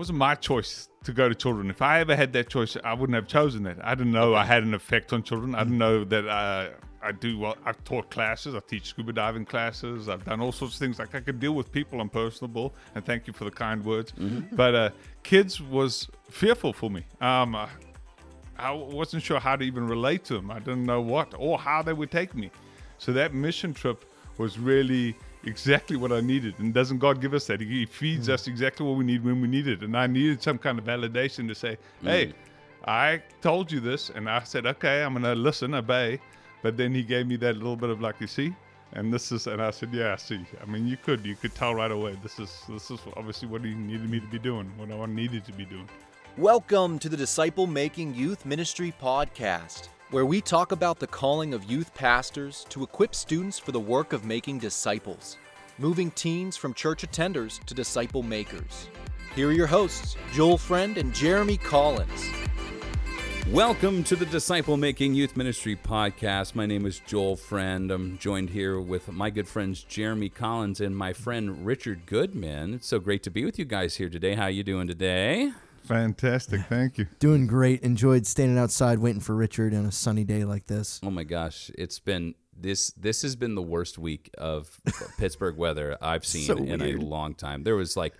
wasn't my choice to go to children. If I ever had that choice, I wouldn't have chosen that. I didn't know I had an effect on children. I didn't know that uh, I do well. I've taught classes. I teach scuba diving classes. I've done all sorts of things. Like I could deal with people. I'm personable, and thank you for the kind words. But uh, kids was fearful for me. Um, I, I wasn't sure how to even relate to them. I didn't know what or how they would take me. So that mission trip was really exactly what I needed. And doesn't God give us that? He feeds hmm. us exactly what we need when we need it. And I needed some kind of validation to say, hmm. hey, I told you this. And I said, okay, I'm going to listen, obey. But then he gave me that little bit of like, you see? And this is, and I said, yeah, I see. I mean, you could, you could tell right away. This is, this is obviously what he needed me to be doing, what I needed to be doing. Welcome to the Disciple Making Youth Ministry Podcast, where we talk about the calling of youth pastors to equip students for the work of making disciples, moving teens from church attenders to disciple makers. Here are your hosts, Joel Friend and Jeremy Collins. Welcome to the Disciple Making Youth Ministry podcast. My name is Joel Friend. I'm joined here with my good friends Jeremy Collins and my friend Richard Goodman. It's so great to be with you guys here today. How are you doing today? Fantastic. Thank you. Doing great. Enjoyed standing outside waiting for Richard on a sunny day like this. Oh my gosh, it's been this this has been the worst week of Pittsburgh weather I've seen So in weird. a long time. There was like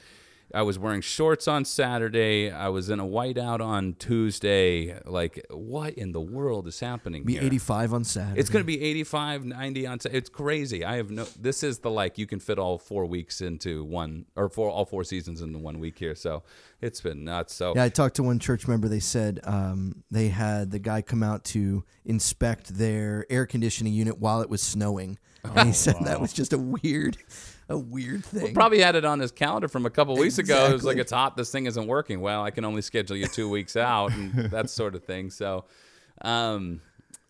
I was wearing shorts on Saturday. I was in a whiteout on Tuesday. Like, what in the world is happening? Be here? 85 on Saturday. It's going to be 85, 90 on. Saturday. It's crazy. I have no. This is the like you can fit all four weeks into one, or four all four seasons into one week here. So it's been nuts. So Yeah, I talked to one church member. They said um, they had the guy come out to inspect their air conditioning unit while it was snowing, and he said that was just a weird, a weird thing. probably had it on his calendar from a couple weeks ago. It was like it's hot. This thing isn't working. Well, I can only schedule you two weeks out, and that sort of thing. So, um,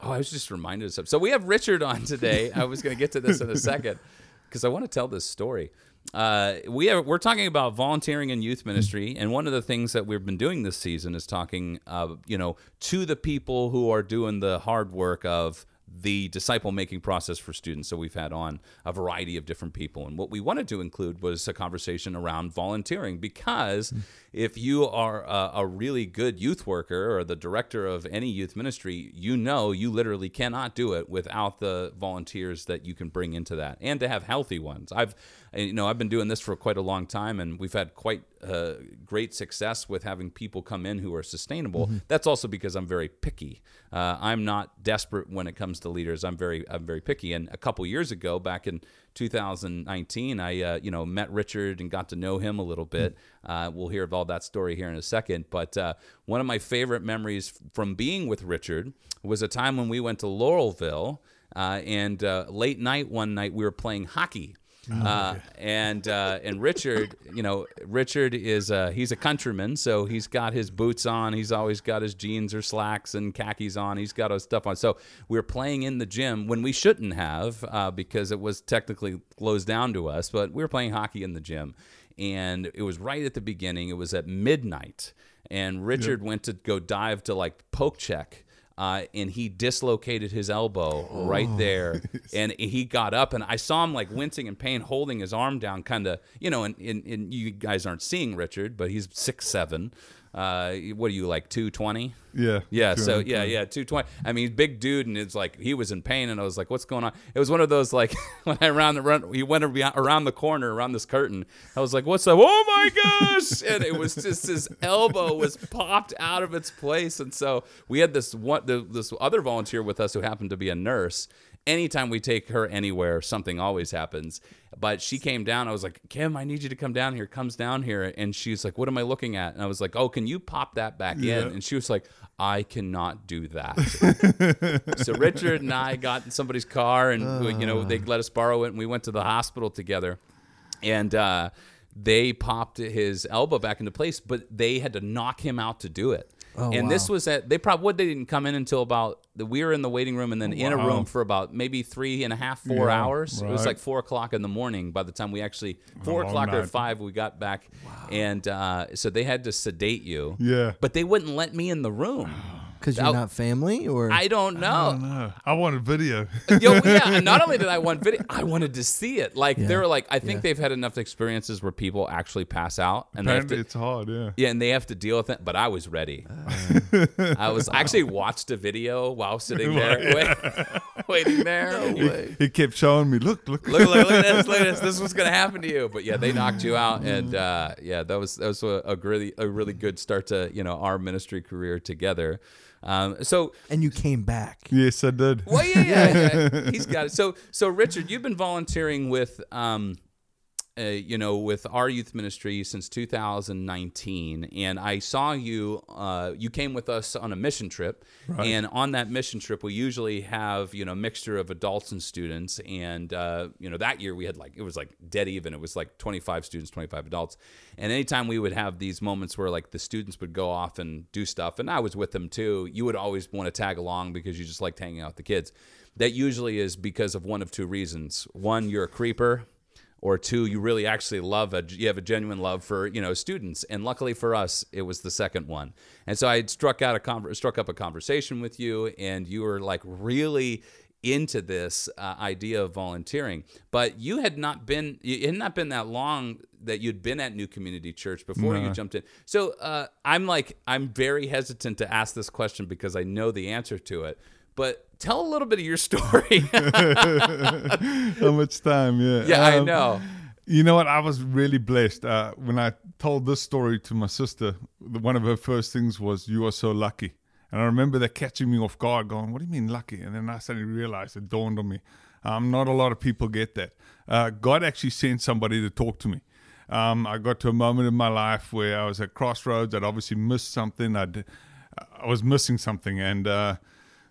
oh, I was just reminded of something. So we have Richard on today. I was going to get to this in a second because I want to tell this story. Uh, we are we're talking about volunteering in youth ministry, and one of the things that we've been doing this season is talking, uh, you know, to the people who are doing the hard work of the disciple making process for students. So we've had on a variety of different people. And what we wanted to include was a conversation around volunteering because if you are a, a really good youth worker or the director of any youth ministry, you know you literally cannot do it without the volunteers that you can bring into that and to have healthy ones. I've you know I've been doing this for quite a long time and we've had quite uh, great success with having people come in who are sustainable. That's also because I'm very picky. Uh, I'm not desperate when it comes to leaders. I'm very I'm very picky. And a couple years ago, back in 2019, I uh, you know met Richard and got to know him a little bit. Uh, we'll hear of all that story here in a second. But uh, one of my favorite memories from being with Richard was a time when we went to Laurelville. Uh, and uh, late night one night we were playing hockey uh, and uh, and Richard, you know, Richard is uh, he's a countryman, so he's got his boots on. He's always got his jeans or slacks and khakis on. He's got his stuff on. So we are playing in the gym when we shouldn't have uh, because it was technically closed down to us. But we were playing hockey in the gym, and it was right at the beginning. It was at midnight, and Richard went to go dive to like poke check uh, and he dislocated his elbow right there. And he got up, and I saw him like wincing in pain, holding his arm down, kind of, you know. And, and, and you guys aren't seeing Richard, but he's six seven. Uh, what are you like two twenty? Yeah. Yeah, so yeah, yeah, two twenty. I mean, big dude, and it's like he was in pain, and I was like, "What's going on?" It was one of those like when I around the run, he went around around the corner around this curtain. I was like, "What's up?" Oh my gosh! and it was just his elbow was popped out of its place, and so we had this one, the, this other volunteer with us who happened to be a nurse. Anytime we take her anywhere, something always happens. But she came down. I was like, Kim, I need you to come down here. Comes down here, and she's like, "What am I looking at?" And I was like, "Oh, can you pop that back in?" And she was like, "I cannot do that." so Richard and I got in somebody's car, and we- you know they let us borrow it, and we went to the hospital together, and uh, they popped his elbow back into place, but they had to knock him out to do it. Oh, and this was at they probably what they didn't come in until about the, we were in the waiting room and then in a room for about maybe three and a half four Yeah, hours. It was like four o'clock in the morning by the time we actually four o'clock or five we got back, and uh, so they had to sedate you. Yeah. but they wouldn't let me in the room. Because you're That- not family, or I don't I know. don't know. I wanted video. Yo, yeah, not only did I want video, I wanted to see it. Like Yeah. they're like, I think Yeah. they've had enough experiences where people actually pass out, and they have Apparently, to, it's hard. Yeah. yeah, and they have to deal with it. But I was ready. Uh. I was I actually watched a video while sitting there, wait, waiting there. No He, he kept showing me, look, look. look, look, look at this, look at this. This is what's gonna happen to you. But yeah, they knocked you out, and uh, yeah, that was that was a, a really a really good start to you know our ministry career together. Um, so and you came back. yes, I did. well, yeah, yeah, yeah, he's got it. So so Richard, you've been volunteering with. Um, uh, you know, with our youth ministry since 2019, and I saw you. Uh, you came with us on a mission trip, and on that mission trip, we usually have you know a mixture of adults and students. And uh, you know that year we had like it was like dead even. It was like 25 students, 25 adults. And anytime we would have these moments where like the students would go off and do stuff, and I was with them too, you would always want to tag along because you just liked hanging out with the kids. That usually is because of one of two reasons: one, you're a creeper or two you really actually love a you have a genuine love for you know students. And luckily for us it was the second one. And so i struck out a conver- struck up a conversation with you and you were like really into this uh, idea of volunteering. But you had not been it had not been that long that you'd been at new community church before you jumped in. So uh, i'm like i'm very hesitant to ask this question because i know the answer to it but tell a little bit of your story How much time? Yeah. yeah i Um, know You know what? I was really blessed uh, when I told this story to my sister. One of her first things was, "You are so lucky," and I remember that catching me off guard, going, "What do you mean lucky?" And then I suddenly realized it dawned on me. Um, not a lot of people get that. Uh, God actually sent somebody to talk to me. Um, I got to a moment in my life where I was at crossroads. I'd obviously missed something. I'd, I was missing something, and uh,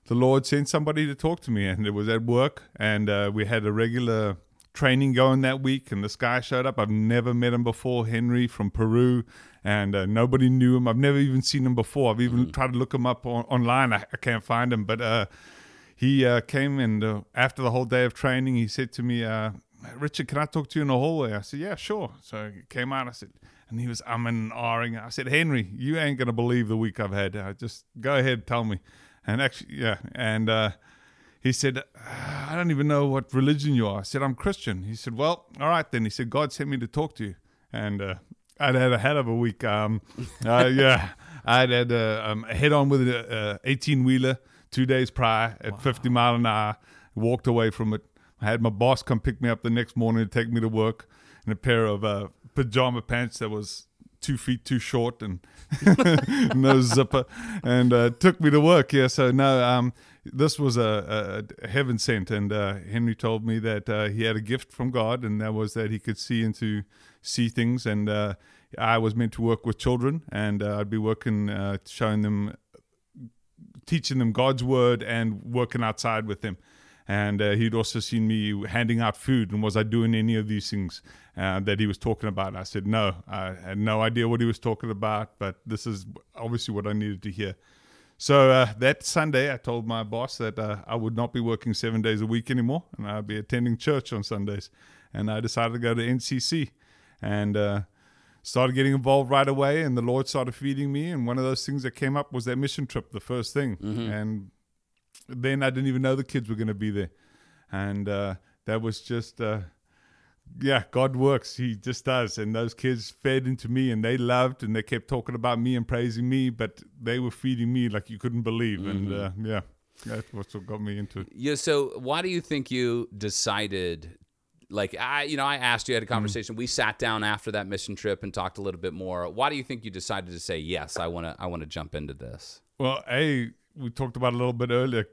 the Lord sent somebody to talk to me, and it was at work, and uh, we had a regular training going that week, and this guy showed up. I've never met him before, Henry from Peru, and uh, nobody knew him. I've never even seen him before. I've even tried to look him up on, online. I, I can't find him, but uh, he uh, came and uh, after the whole day of training, he said to me, uh, "Richard, can I talk to you in the hallway?" I said, "Yeah, sure." So he came out. I said, and he was umming and ahhing. I said, "Henry, you ain't gonna believe the week I've had. Uh, just go ahead, tell me." And actually, yeah, and. Uh, he said, I don't even know what religion you are. I said, I'm Christian. He said, Well, all right then. He said, God sent me to talk to you. And uh, I'd had a hell of a week. Um, uh, yeah, I'd had uh, um, a head on with an 18 wheeler two days prior at 50 mile an hour, walked away from it. I had my boss come pick me up the next morning to take me to work in a pair of uh, pajama pants that was two feet too short and no zipper. And uh, took me to work yeah so no um this was a, a, heaven sent. And uh, henry told me that uh, he had a gift from god and that was that he could see into see things. And uh, i was meant to work with children and uh, i'd be working uh, showing them teaching them god's word and working outside with them and uh, he'd also seen me handing out food and was i doing any of these things uh, that he was talking about. I said no i had no idea what he was talking about but this is obviously what i needed to hear. So uh, that sunday i told my boss that uh, i would not be working seven days a week anymore and i'd be attending church on sundays. And i decided to go to ncc and uh, started getting involved right away and the lord started feeding me. And one of those things that came up was that mission trip the first thing. And then I didn't even know the kids were going to be there, and uh, that was just, uh, yeah, God works. He just does, and those kids fed into me, and they loved, and they kept talking about me and praising me, but they were feeding me like you couldn't believe, and uh, yeah, that's what got me into it. Yeah. So why do you think you decided? Like I, you know, I asked you, had a Mm-hmm. conversation. We sat down after that mission trip and talked a little bit more. Why do you think you decided to say yes? I want to. I want to jump into this. Well, a we talked about a little bit earlier.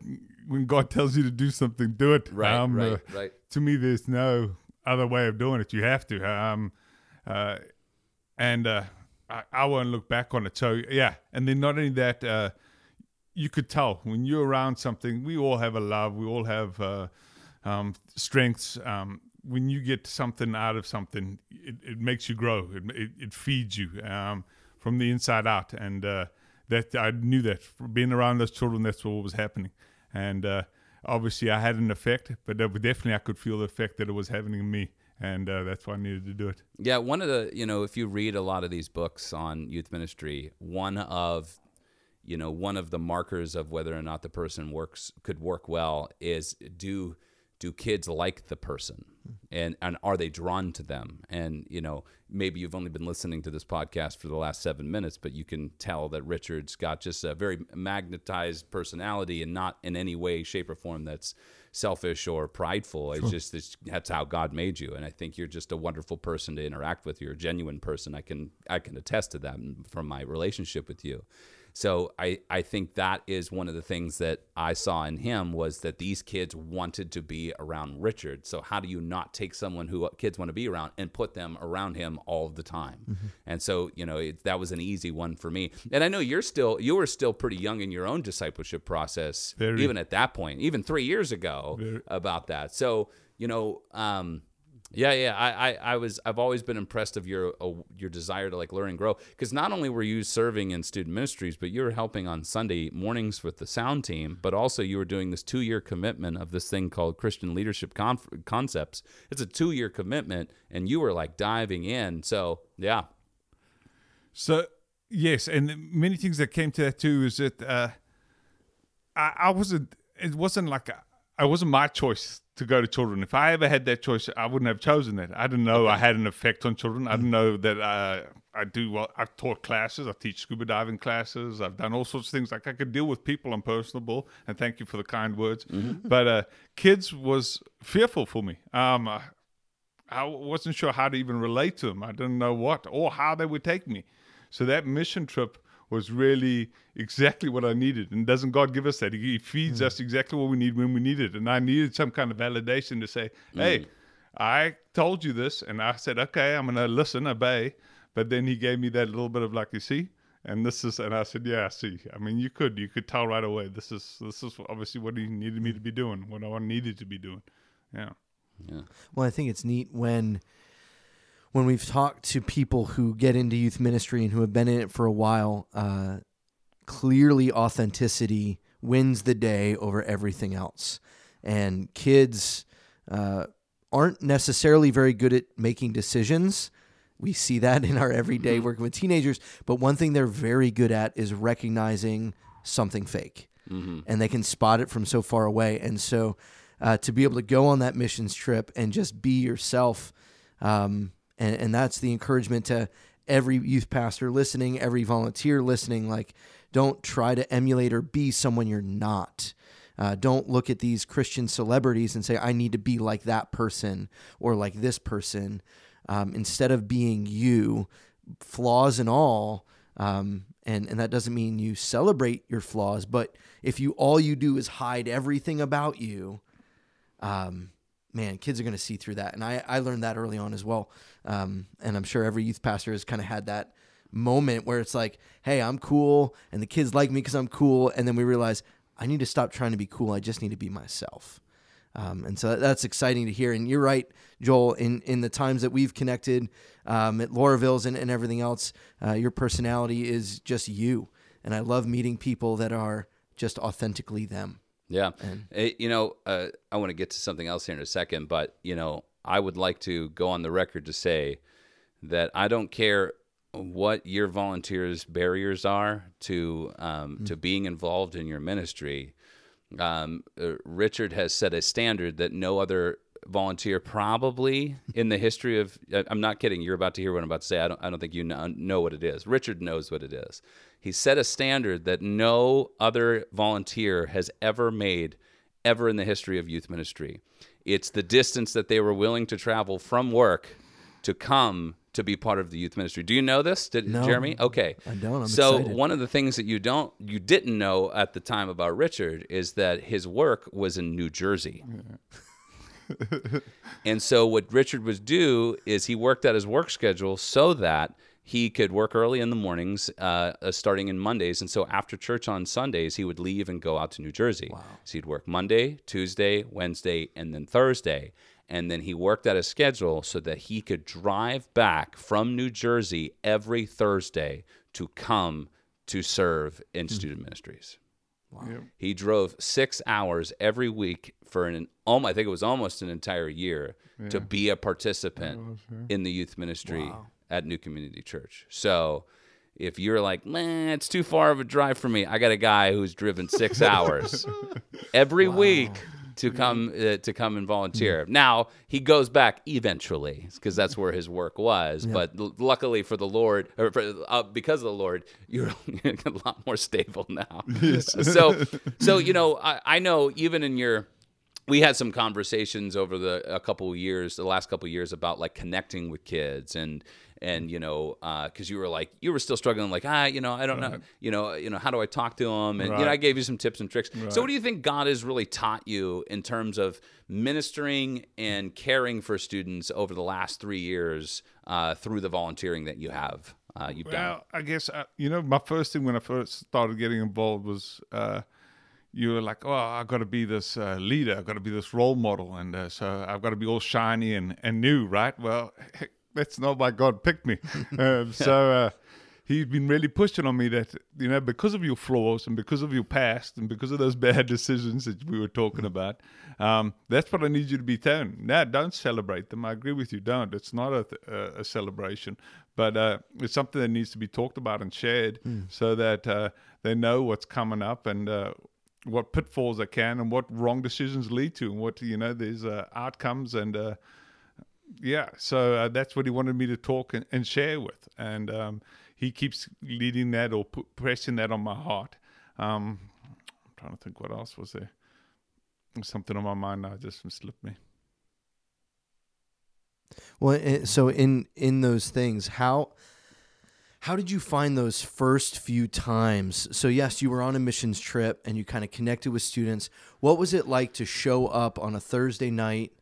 When God tells you to do something, do it. Right. Um, right. uh, right. to me, there's no other way of doing it. You have to. Um, uh, and uh, I, I won't look back on it. So yeah, and then not only that, uh, you could tell when you're around something. We all have a love. We all have uh, um, strengths. Um, when you get something out of something, it, it makes you grow. It, it, it feeds you um, from the inside out, and uh, that I knew that being around those children. That's what was happening, and uh, obviously I had an effect, but definitely I could feel the effect that it was having on me, and uh, that's why I needed to do it. Yeah, one of the, you know, if you read a lot of these books on youth ministry, one of you know, one of the markers of whether or not the person works could work well is do do kids like the person? And and are they drawn to them? And you know maybe you've only been listening to this podcast for the last seven minutes but you can tell that richard's got just a very magnetized personality and not in any way shape or form that's selfish or prideful. It's just it's, that's how god made you. And i think you're just a wonderful person to interact with. You're a genuine person. I can i can attest to that from my relationship with you so I, I think that is one of the things that I saw in him was that these kids wanted to be around Richard. So how do you not take someone who kids want to be around and put them around him all the time? Mm-hmm. And so you know it, that was an easy one for me. And I know you're still you were still pretty young in your own discipleship process, Very. even at that point, even three years ago Very. about that. So you know. Um, yeah, yeah. I, I, I was I've always been impressed of your uh, your desire to like learn and grow because not only were you serving in student ministries, but you were helping on Sunday mornings with the sound team, but also you were doing this two year commitment of this thing called Christian Leadership Conf- Concepts. It's a two year commitment, and you were like diving in. So yeah. So yes, and many things that came to that too is that uh, I, I wasn't. It wasn't like a, it wasn't my choice to go to children. If I ever had that choice, I wouldn't have chosen that. I didn't know I had an effect on children. I didn't know that uh, I do well. I've taught classes. I teach scuba diving classes. I've done all sorts of things. Like I could deal with people. I'm personable, and thank you for the kind words. Mm-hmm. But uh, kids was fearful for me. Um, I, I wasn't sure how to even relate to them. I didn't know what or how they would take me. So that mission trip was really exactly what I needed. And doesn't God give us that? He feeds mm. us exactly what we need when we need it. And I needed some kind of validation to say, mm. hey, mm. I told you this. And I said, okay, I'm going to listen, obey. But then he gave me that little bit of like, you see? And this is, and I said, yeah, I see. I mean, you could, you could tell right away. This is, this is obviously what he needed me to be doing, what I needed to be doing. Yeah. Yeah. Well, I think it's neat when when we've talked to people who get into youth ministry and who have been in it for a while, uh, clearly authenticity wins the day over everything else. And kids uh, aren't necessarily very good at making decisions. We see that in our everyday working with teenagers. But one thing they're very good at is recognizing something fake. Mm-hmm. And they can spot it from so far away. And so uh, to be able to go on that missions trip and just be yourself um, and and that's the encouragement to every youth pastor listening, every volunteer listening. Like, don't try to emulate or be someone you're not. Uh, don't look at these Christian celebrities and say, I need to be like that person or like this person. Um, instead of being you, flaws and all, um, and, and that doesn't mean you celebrate your flaws, but if you all you do is hide everything about you, um, man, kids are going to see through that. And I, I learned that early on as well. Um, and I'm sure every youth pastor has kind of had that moment where it's like, hey, I'm cool, and the kids like me because I'm cool. And then we realize I need to stop trying to be cool. I just need to be myself. Um, and so that's exciting to hear. And you're right, Joel, in, in the times that we've connected um, at Laurelville's and, and everything else, uh, your personality is just you. And I love meeting people that are just authentically them. Yeah. And, it, you know, uh, I want to get to something else here in a second, but, you know, I would like to go on the record to say that I don't care what your volunteers' barriers are to um, mm-hmm. to being involved in your ministry. Um, uh, Richard has set a standard that no other volunteer probably in the history of I'm not kidding you're about to hear what I'm about to say I don't I don't think you know, know what it is Richard knows what it is he set a standard that no other volunteer has ever made ever in the history of youth ministry it's the distance that they were willing to travel from work to come to be part of the youth ministry. Do you know this, Did, no, Jeremy? Okay, I don't. I'm so excited. one of the things that you don't, you didn't know at the time about Richard is that his work was in New Jersey. And so what Richard would do is he worked out his work schedule so that he could work early in the mornings, uh, uh, starting in Mondays. And so after church on Sundays, he would leave and go out to New Jersey. Wow. So he'd work Monday, Tuesday, Wednesday, and then Thursday. And then he worked out a schedule so that he could drive back from New Jersey every Thursday to come to serve in mm-hmm. student ministries. Wow. Yep. He drove six hours every week for an, um, I think it was almost an entire year yeah. to be a participant was, yeah. in the youth ministry wow at New Community Church. So, if you're like, man, it's too far of a drive for me, I got a guy who's driven six hours every week to come uh, to come and volunteer. Now he goes back eventually because that's where his work was. But l- luckily for the Lord, or for, uh, because of the Lord, you're a lot more stable now. so, so you know, I, I know even in your we had some conversations over the a couple of years, the last couple of years about like connecting with kids and and you know because you were like you were still struggling like ah you know I don't know. You know you know how do I talk to them and you know I gave you some tips and tricks. So what do you think God has really taught you in terms of ministering and caring for students over the last three years uh, through the volunteering that you have uh, you've done? Well, I guess uh, you know my first thing when I first started getting involved was uh, you were like, oh, I've got to be this uh, leader, I've got to be this role model, and uh, so I've got to be all shiny and, and new, right? Well, heck, that's not why God picked me. um, so uh, He's been really pushing on me that you know because of your flaws and because of your past and because of those bad decisions that we were talking about, um, that's what I need you to be telling. Now, don't celebrate them. I agree with you. Don't. It's not a, a, a celebration, but uh, it's something that needs to be talked about and shared so that uh, they know what's coming up and uh, what pitfalls they can and what wrong decisions lead to and what you know there's uh, outcomes and uh, yeah so uh, that's what he wanted me to talk and, and share with and um, he keeps leading that or pressing that on my heart um, i'm trying to think what else was there There's something on my mind now just slipped me Well, eh, so in in those things, how how did you find those first few times? So yes, you were on a missions trip and you kind of connected with students. What was it like to show up on a Thursday night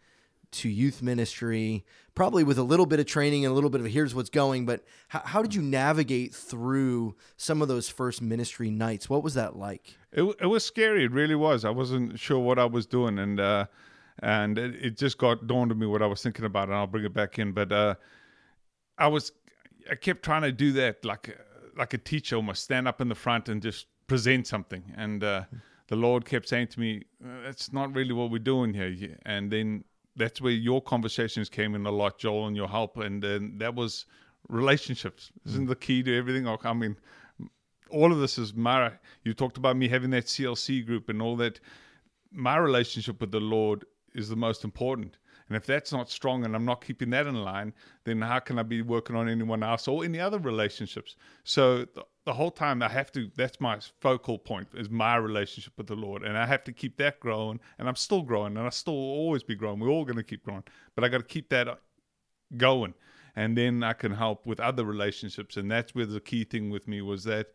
to youth ministry, probably with a little bit of training and a little bit of here's what's going, but how, how did you navigate through some of those first ministry nights? What was that like? It, it was scary. It really was. I wasn't sure what I was doing, and uh, and it, it just got dawned on me what I was thinking about, and I'll bring it back in. But uh, I was, I kept trying to do that like like a teacher, almost stand up in the front and just present something. And uh, the Lord kept saying to me, "Uh, "That's not really what we're doing here." And then that's where your conversations came in a lot, Joel, and your help, and then that was relationships. Isn't mm. the key to everything? I mean, all of this is my you talked about me having that CLC group and all that my relationship with the Lord is the most important. And if that's not strong and I'm not keeping that in line, then how can I be working on anyone else or any other relationships? So the, the whole time I have to, that's my focal point is my relationship with the Lord. And I have to keep that growing. And I'm still growing and I still always be growing. We're all going to keep growing. But I got to keep that uh, going. And then I can help with other relationships. And that's where the key thing with me was that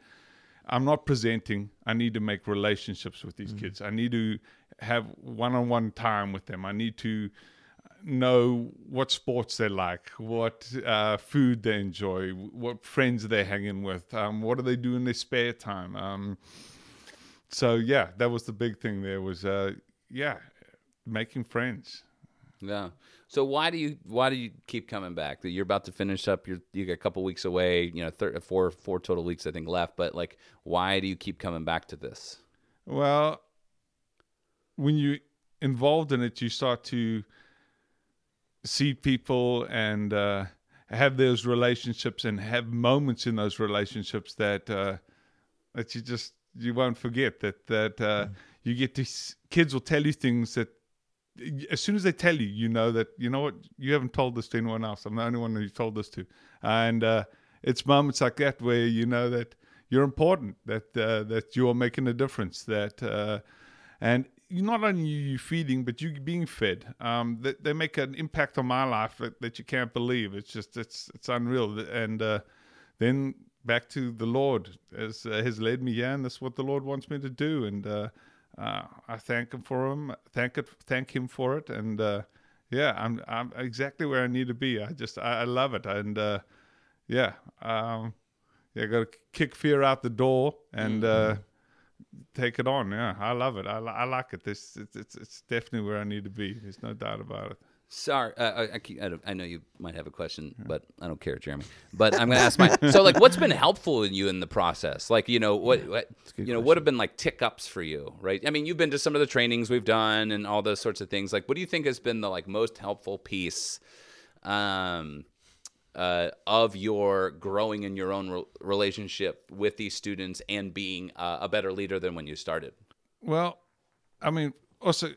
I'm not presenting. I need to make relationships with these mm. kids. I need to have one-on-one time with them. I need to know what sports they like, what uh, food they enjoy, what friends they're hanging with, um, what do they do in their spare time. Um, so yeah, that was the big thing. There was uh, yeah, making friends. Yeah. So why do you why do you keep coming back? You're about to finish up. You're you got a couple weeks away. You know, thir- four four total weeks I think left. But like, why do you keep coming back to this? Well, when you're involved in it, you start to see people and uh, have those relationships and have moments in those relationships that uh, that you just you won't forget. That that uh, you get these kids will tell you things that as soon as they tell you, you know that you know what you haven't told this to anyone else. I'm the only one who told this to, and uh, it's moments like that where you know that you're important, that uh, that you are making a difference, that uh, and not only you feeding, but you being fed. Um, that they make an impact on my life that, that you can't believe. It's just it's it's unreal, and uh, then back to the Lord as uh, has led me here, and that's what the Lord wants me to do, and. Uh, uh, I thank him for him. Thank it. Thank him for it. And uh, yeah, I'm I'm exactly where I need to be. I just I, I love it. And uh, yeah, um, yeah, got to kick fear out the door and uh, take it on. Yeah, I love it. I, I like it. This it's, it's it's definitely where I need to be. There's no doubt about it. Sorry, uh, I, I, keep- I, I know you might have a question, but I don't care, Jeremy. But I'm going to ask my. So, like, what's been helpful in you in the process? Like, you know, what, what you know, what have been like tick ups for you, right? I mean, you've been to some of the trainings we've done and all those sorts of things. Like, what do you think has been the like most helpful piece, um, uh, of your growing in your own re- relationship with these students and being uh, a better leader than when you started? Well, I mean, also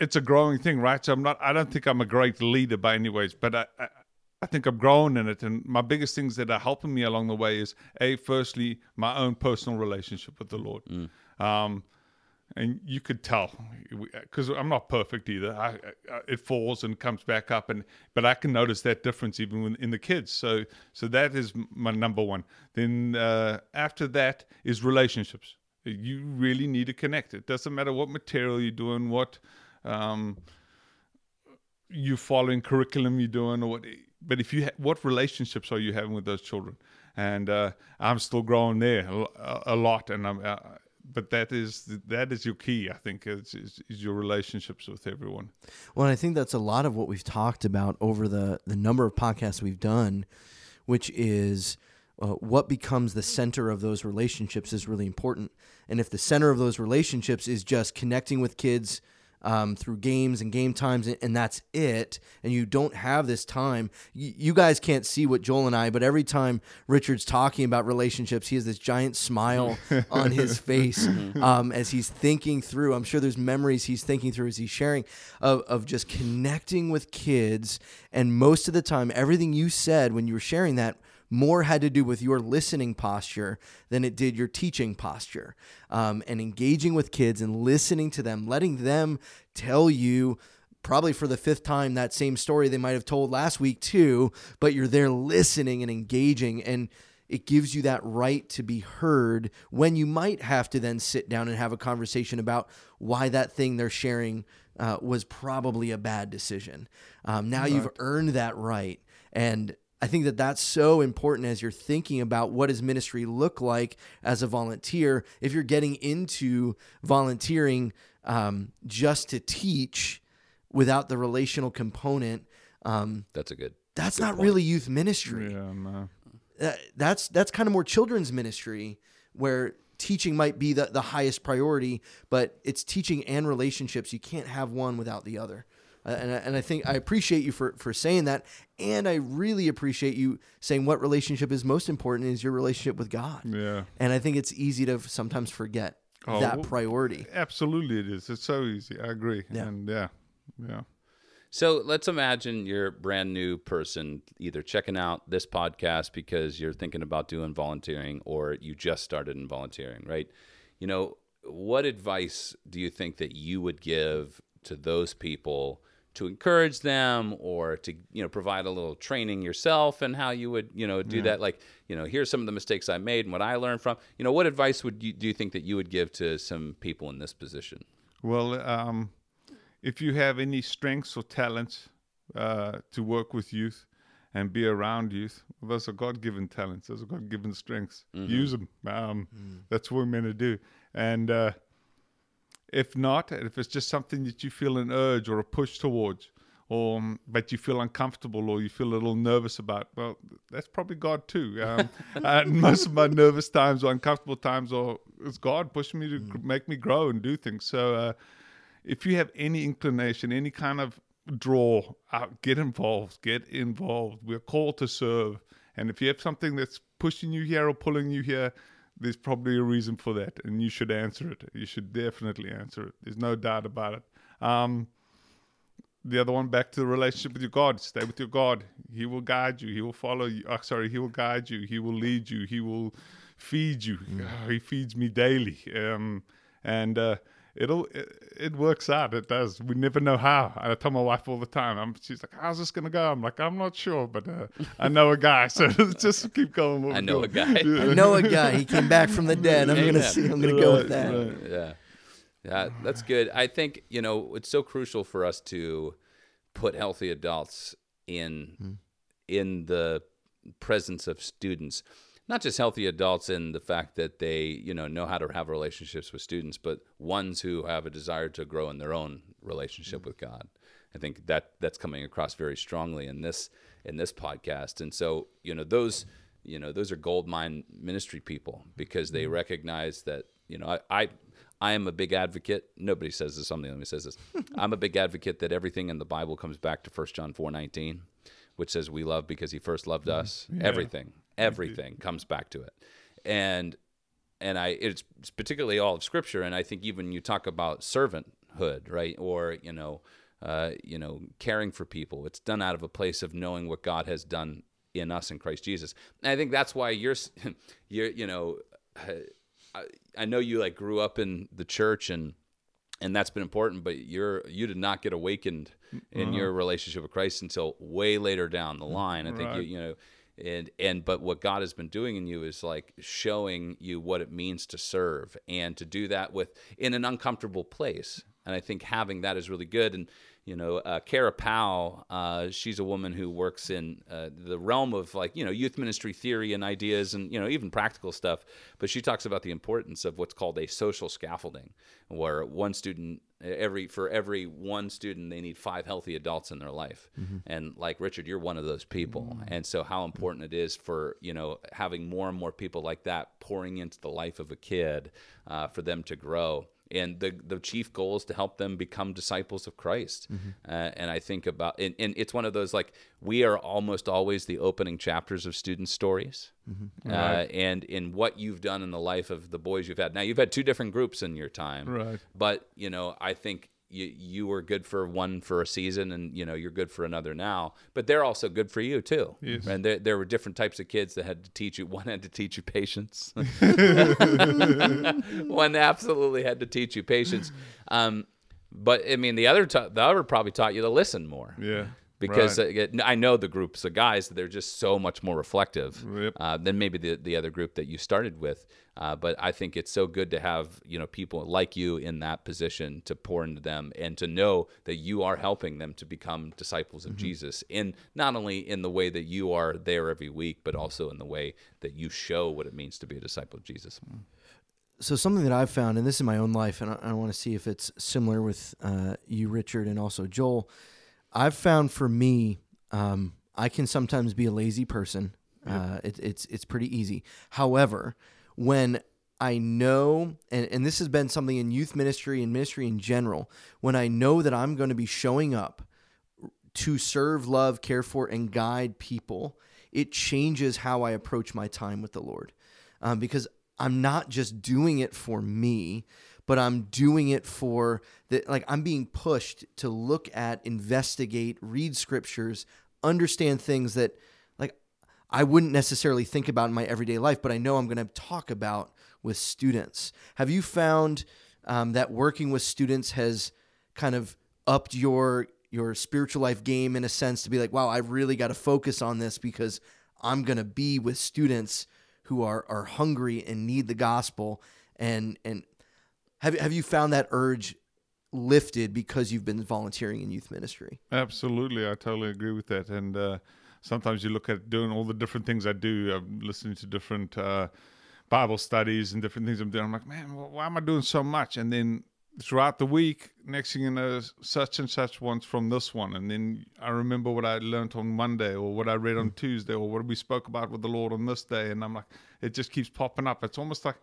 it's a growing thing, right? So I'm not. I don't think I'm a great leader by any ways, but I. I I think I'm growing in it, and my biggest things that are helping me along the way is a firstly my own personal relationship with the Lord. Um, and you could tell because I'm not perfect either. I, I, it falls and comes back up, and but I can notice that difference even when, in the kids. So so that is my number one. Then uh, after that is relationships. You really need to connect. It doesn't matter what material you're doing, what um, you following curriculum you're doing, or what. But if you ha- what relationships are you having with those children? And uh, I'm still growing there a, a lot, and I'm. But that is that is your key, I think, is, is, is your relationships with everyone. Well, I think that's a lot of what we've talked about over the the number of podcasts we've done, which is uh, what becomes the center of those relationships is really important. And if the center of those relationships is just connecting with kids um, through games and game times, and, that's it, and you don't have this time, y- you guys can't see what Joel and I, but every time Richard's talking about relationships, he has this giant smile on his face um, as he's thinking through. I'm sure there's memories he's thinking through as he's sharing of, of just connecting with kids. And most of the time, everything you said when you were sharing that more had to do with your listening posture than it did your teaching posture. Um, and engaging with kids and listening to them, letting them tell you, probably for the fifth time, that same story they might have told last week too, but you're there listening and engaging. And it gives you that right to be heard when you might have to then sit down and have a conversation about why that thing they're sharing uh, was probably a bad decision. Um, now you've earned that right. And I think that that's so important as you're thinking about what does ministry look like as a volunteer. If you're getting into volunteering um, just to teach without the relational component, um, That's a good. that's good not point. really youth ministry. Yeah, no. Uh, that's that's kind of more children's ministry where teaching might be the, the highest priority, but it's teaching and relationships. You can't have one without the other. Uh, and, I, and I think I appreciate you for, for saying that. And I really appreciate you saying what relationship is most important is your relationship with God. Yeah. And I think it's easy to sometimes forget Oh, that well, priority. Absolutely, it is. It's so easy. I agree. Yeah. And yeah, yeah. So let's imagine you're a brand new person, either checking out this podcast because you're thinking about doing volunteering or you just started in volunteering, right? You know, what advice do you think that you would give to those people to encourage them or to, you know, provide a little training yourself and how you would, you know, do that? Like, you know, here's some of the mistakes I made and what I learned from, you know, what advice would you, do you think that you would give to some people in this position? Well, um, if you have any strengths or talents uh, to work with youth and be around youth, well, those are God-given talents. Those are God-given strengths. Use them. Um, That's what we're meant to do. And uh, if not, if it's just something that you feel an urge or a push towards, or um, but you feel uncomfortable or you feel a little nervous about, well, that's probably God too. Um, and most of my nervous times or uncomfortable times are is God pushing me to gr- make me grow and do things. So uh, if you have any inclination, any kind of draw, uh, get involved. Get involved. We're called to serve, and if you have something that's pushing you here or pulling you here, there's probably a reason for that, and you should answer it. You should definitely answer it. There's no doubt about it. Um, the other one, back to the relationship with your God. Stay with your God. He will guide you. He will follow you. Oh, sorry, He will guide you. He will lead you. He will feed you. Oh, he feeds me daily. Um, and uh, it'll it, it works out. It does. We never know how. and I tell my wife all the time. I'm, she's like, "How's this gonna go?" I'm like, "I'm not sure, but uh, I know a guy, so just keep going." I know go. a guy. I know a guy. He came back from the dead. I'm gonna Amen. see. I'm gonna go with that. right. yeah yeah that's good i think you know it's so crucial for us to put healthy adults in in the presence of students not just healthy adults in the fact that they you know know how to have relationships with students but ones who have a desire to grow in their own relationship mm. with god. I think that that's coming across very strongly in this in this podcast. And so you know those you know those are gold mine ministry people because they mm. recognize that you know i i, I am a big advocate. Nobody says this. Somebody let me says this. I'm a big advocate that everything in the bible comes back to 1 john 4 19 which says we love because he first loved mm-hmm. us. Everything, everything comes back to it. And and I it's particularly all of scripture and I think even you talk about servanthood, right? Or, you know, uh, you know, caring for people. It's done out of a place of knowing what God has done in us in Christ Jesus. And I think that's why you're you're you know, I, I know you like grew up in the church and and that's been important but you're you did not get awakened in Uh-huh. your relationship with christ until way later down the line i think you you know and and but what god has been doing in you is like showing you what it means to serve and to do that with in an uncomfortable place. And i think having that is really good. And you know uh, kara powell uh, she's a woman who works in uh, the realm of like you know youth ministry theory and ideas and you know even practical stuff. But she talks about the importance of what's called a social scaffolding where one student every for every one student they need five healthy adults in their life. And like richard you're one of those people. And so how important it is for you know having more and more people like that pouring into the life of a kid uh, for them to grow and the the chief goal is to help them become disciples of Christ. Uh, and I think about and, and it's one of those like we are almost always the opening chapters of student stories. Uh, and in what you've done in the life of the boys you've had. Now you've had two different groups in your time, Right. But you know, I think you you were good for one for a season, and you know you're good for another now. But they're also good for you too. Yes. And there there were different types of kids that had to teach you. One had to teach you patience. one absolutely had to teach you patience. Um, but I mean, the other ta- the other probably taught you to listen more. Yeah. Because right. uh, I know the groups of guys they're just so much more reflective Yep. uh, than maybe the the other group that you started with. Uh, but I think it's so good to have you know people like you in that position to pour into them and to know that you are helping them to become disciples Mm-hmm. of Jesus in not only in the way that you are there every week, but also in the way that you show what it means to be a disciple of Jesus. so something that I've found, and this is my own life, and I, I want to see if it's similar with uh, you, Richard, and also Joel. I've found for me, um, I can sometimes be a lazy person. Uh, it, it's it's pretty easy. However, when I know, and, and this has been something in youth ministry and ministry in general, when I know that I'm going to be showing up to serve, love, care for, and guide people, it changes how I approach my time with the Lord. Um, because I'm not just doing it for me, but I'm doing it for that. Like I'm being pushed to look at, investigate, read scriptures, understand things that I wouldn't necessarily think about in my everyday life, but I know I'm going to talk about with students. Have you found um, that working with students has kind of upped your your spiritual life game in a sense to be like, wow, I've really got to focus on this because I'm going to be with students who are are hungry and need the gospel and and have have you found that urge lifted because you've been volunteering in youth ministry? Absolutely, I totally agree with that. And uh, sometimes you look at doing all the different things I do. I'm listening to different uh, Bible studies and different things I'm doing. I'm like, man, why am I doing so much? And then throughout the week, next thing you know, such and such ones from this one, and then I remember what I learned on Monday, or what I read on Tuesday, or what we spoke about with the Lord on this day, and I'm like, it just keeps popping up. It's almost like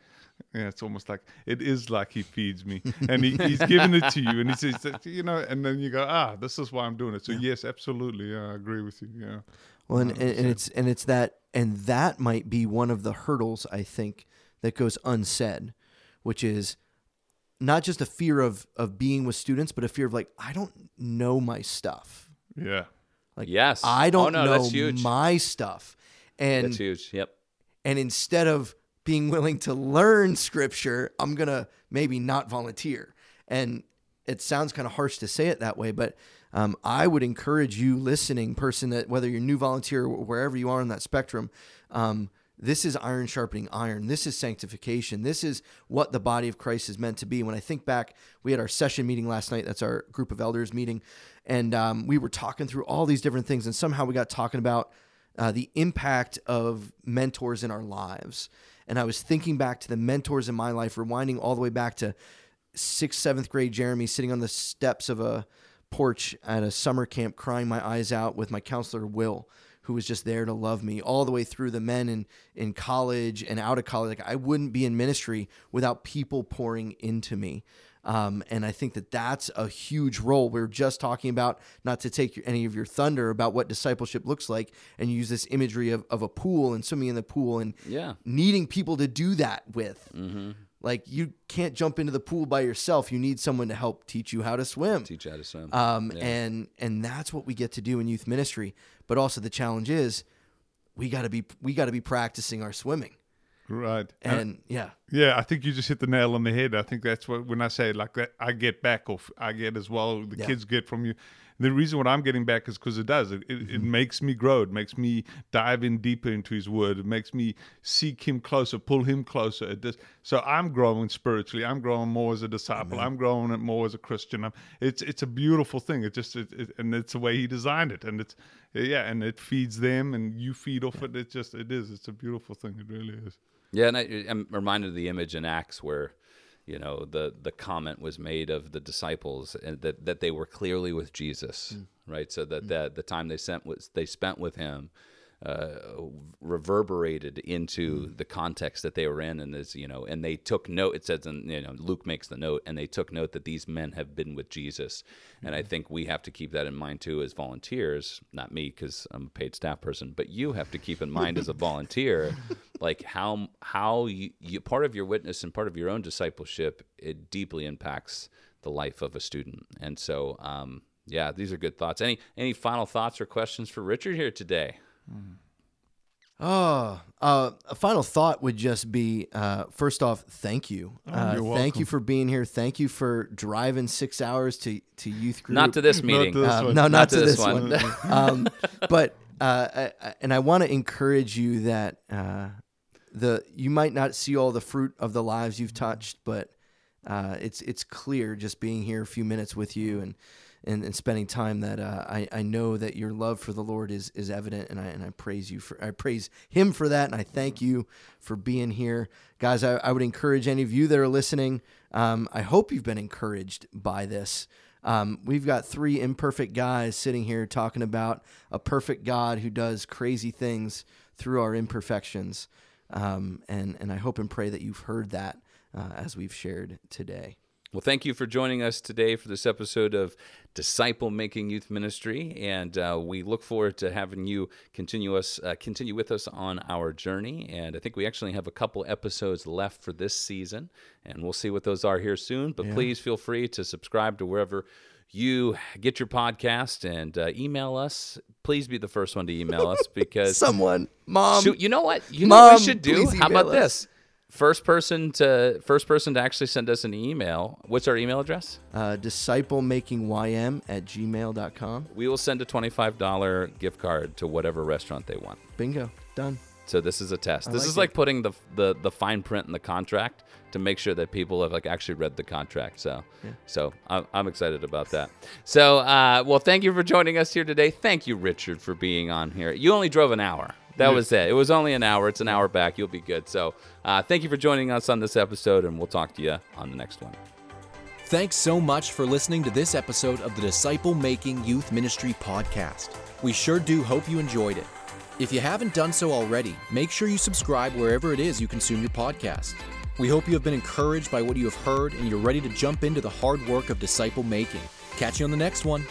yeah, it's almost like it is like he feeds me, and he, he's giving it to you, and he says, you know, and then you go, ah, this is why I'm doing it. So yes, absolutely, yeah, I agree with you. Yeah, Well, and, and, and it's and it's that and that might be one of the hurdles I think that goes unsaid, which is not just a fear of of being with students, but a fear of like I don't know my stuff. yeah, Like Yes. I Oh, don't no, know that's huge. my stuff, and That's huge. Yep. and instead of being willing to learn scripture, I'm gonna maybe not volunteer. And it sounds kind of harsh to say it that way, but um, I would encourage you, listening person, that whether you're new volunteer or wherever you are on that spectrum, um, this is iron sharpening iron. This is sanctification. This is what the body of Christ is meant to be. When I think back, we had our session meeting last night. That's our group of elders meeting, and um, we were talking through all these different things. And somehow we got talking about uh, the impact of mentors in our lives. And I was thinking back to the mentors in my life, rewinding all the way back to sixth, seventh grade Jeremy sitting on the steps of a porch at a summer camp, crying my eyes out with my counselor, Will, who was just there to love me all the way through the men in, in college and out of college. Like I wouldn't be in ministry without people pouring into me. Um, and I think that that's a huge role. We are just talking about, not to take any of your thunder, about what discipleship looks like, and use this imagery of, of a pool and swimming in the pool and Yeah. needing people to do that with. Mm-hmm. Like you can't jump into the pool by yourself. You need someone to help teach you how to swim. Teach how to swim. Um, Yeah. and and that's what we get to do in youth ministry. But also the challenge is we got to be we got to be practicing our swimming. Right. And yeah, Yeah, I think you just hit the nail on the head. I think that's what when I say like that, I get back off. I get as well. The Yeah. kids get from you. The reason what I'm getting back is because it does. It, it, Mm-hmm. it makes me grow. It makes me dive in deeper into His Word. It makes me seek Him closer, pull Him closer. It does. So I'm growing spiritually. I'm growing more as a disciple. I'm growing it more as a Christian. I'm, it's it's a beautiful thing. It just it, it, and it's the way He designed it, and it's yeah, and it feeds them, and you feed off it. It just it is. It's a beautiful thing. It really is. Yeah, and I, I'm reminded of the image in Acts where, you know, the the comment was made of the disciples and that that they were clearly with Jesus, mm. right? So that mm. that the time they sent was they spent with him. Uh, reverberated into the context that they were in, and this, you know, and they took note. It says, and you know, Luke makes the note, and they took note that these men have been with Jesus, and I think we have to keep that in mind too as volunteers. Not me, because I'm a paid staff person, but you have to keep in mind as a volunteer, like how how you, you part of your witness and part of your own discipleship, it deeply impacts the life of a student, and so. Um, yeah, these are good thoughts. Any any final thoughts or questions for Richard here today? Oh, uh, a final thought would just be uh, first off, thank you. Uh, you're thank you for being here. Thank you for driving six hours to, to youth group. Not to this meeting. to this Uh, one. no, not, Not to, to this this one. one. um, but uh, I, I- and I want to encourage you that uh, the you might not see all the fruit of the lives you've touched, but uh, it's it's clear just being here a few minutes with you and and, and spending time that uh, I, I know that your love for the Lord is is evident, and I and I praise you for I praise Him for that, and I thank you for being here, guys. I, I would encourage any of you that are listening. Um, I hope you've been encouraged by this. Um, we've got three imperfect guys sitting here talking about a perfect God who does crazy things through our imperfections, um, and and I hope and pray that you've heard that uh, as we've shared today. Well, thank you for joining us today for this episode of Disciple Making Youth Ministry, and uh, we look forward to having you continue us uh, continue with us on our journey. And I think we actually have a couple episodes left for this season, and we'll see what those are here soon. But please feel free to subscribe to wherever you get your podcast and uh, email us. Please be the first one to email us because Someone, mom, you know what? You know what Mom, we should do? How about us. this? First person to first person to actually send us an email. What's our email address? uh, disciple making ym at gmail.com. We will send a twenty-five dollar gift card to whatever restaurant they want. Bingo, done. So this is a test. this like is it. like putting the, the the fine print in the contract to make sure that people have like actually read the contract. So so I'm, I'm excited about that. So uh, well, thank you for joining us here today. Thank you, Richard, for being on here. You only drove an hour. That was it. It was only an hour. It's an hour back. You'll be good. So uh, thank you for joining us on this episode, and we'll talk to you on the next one. Thanks so much for listening to this episode of the Disciple Making Youth Ministry podcast. We sure do hope you enjoyed it. If you haven't done so already, make sure you subscribe wherever it is you consume your podcast. We hope you have been encouraged by what you have heard and you're ready to jump into the hard work of disciple making. Catch you on the next one.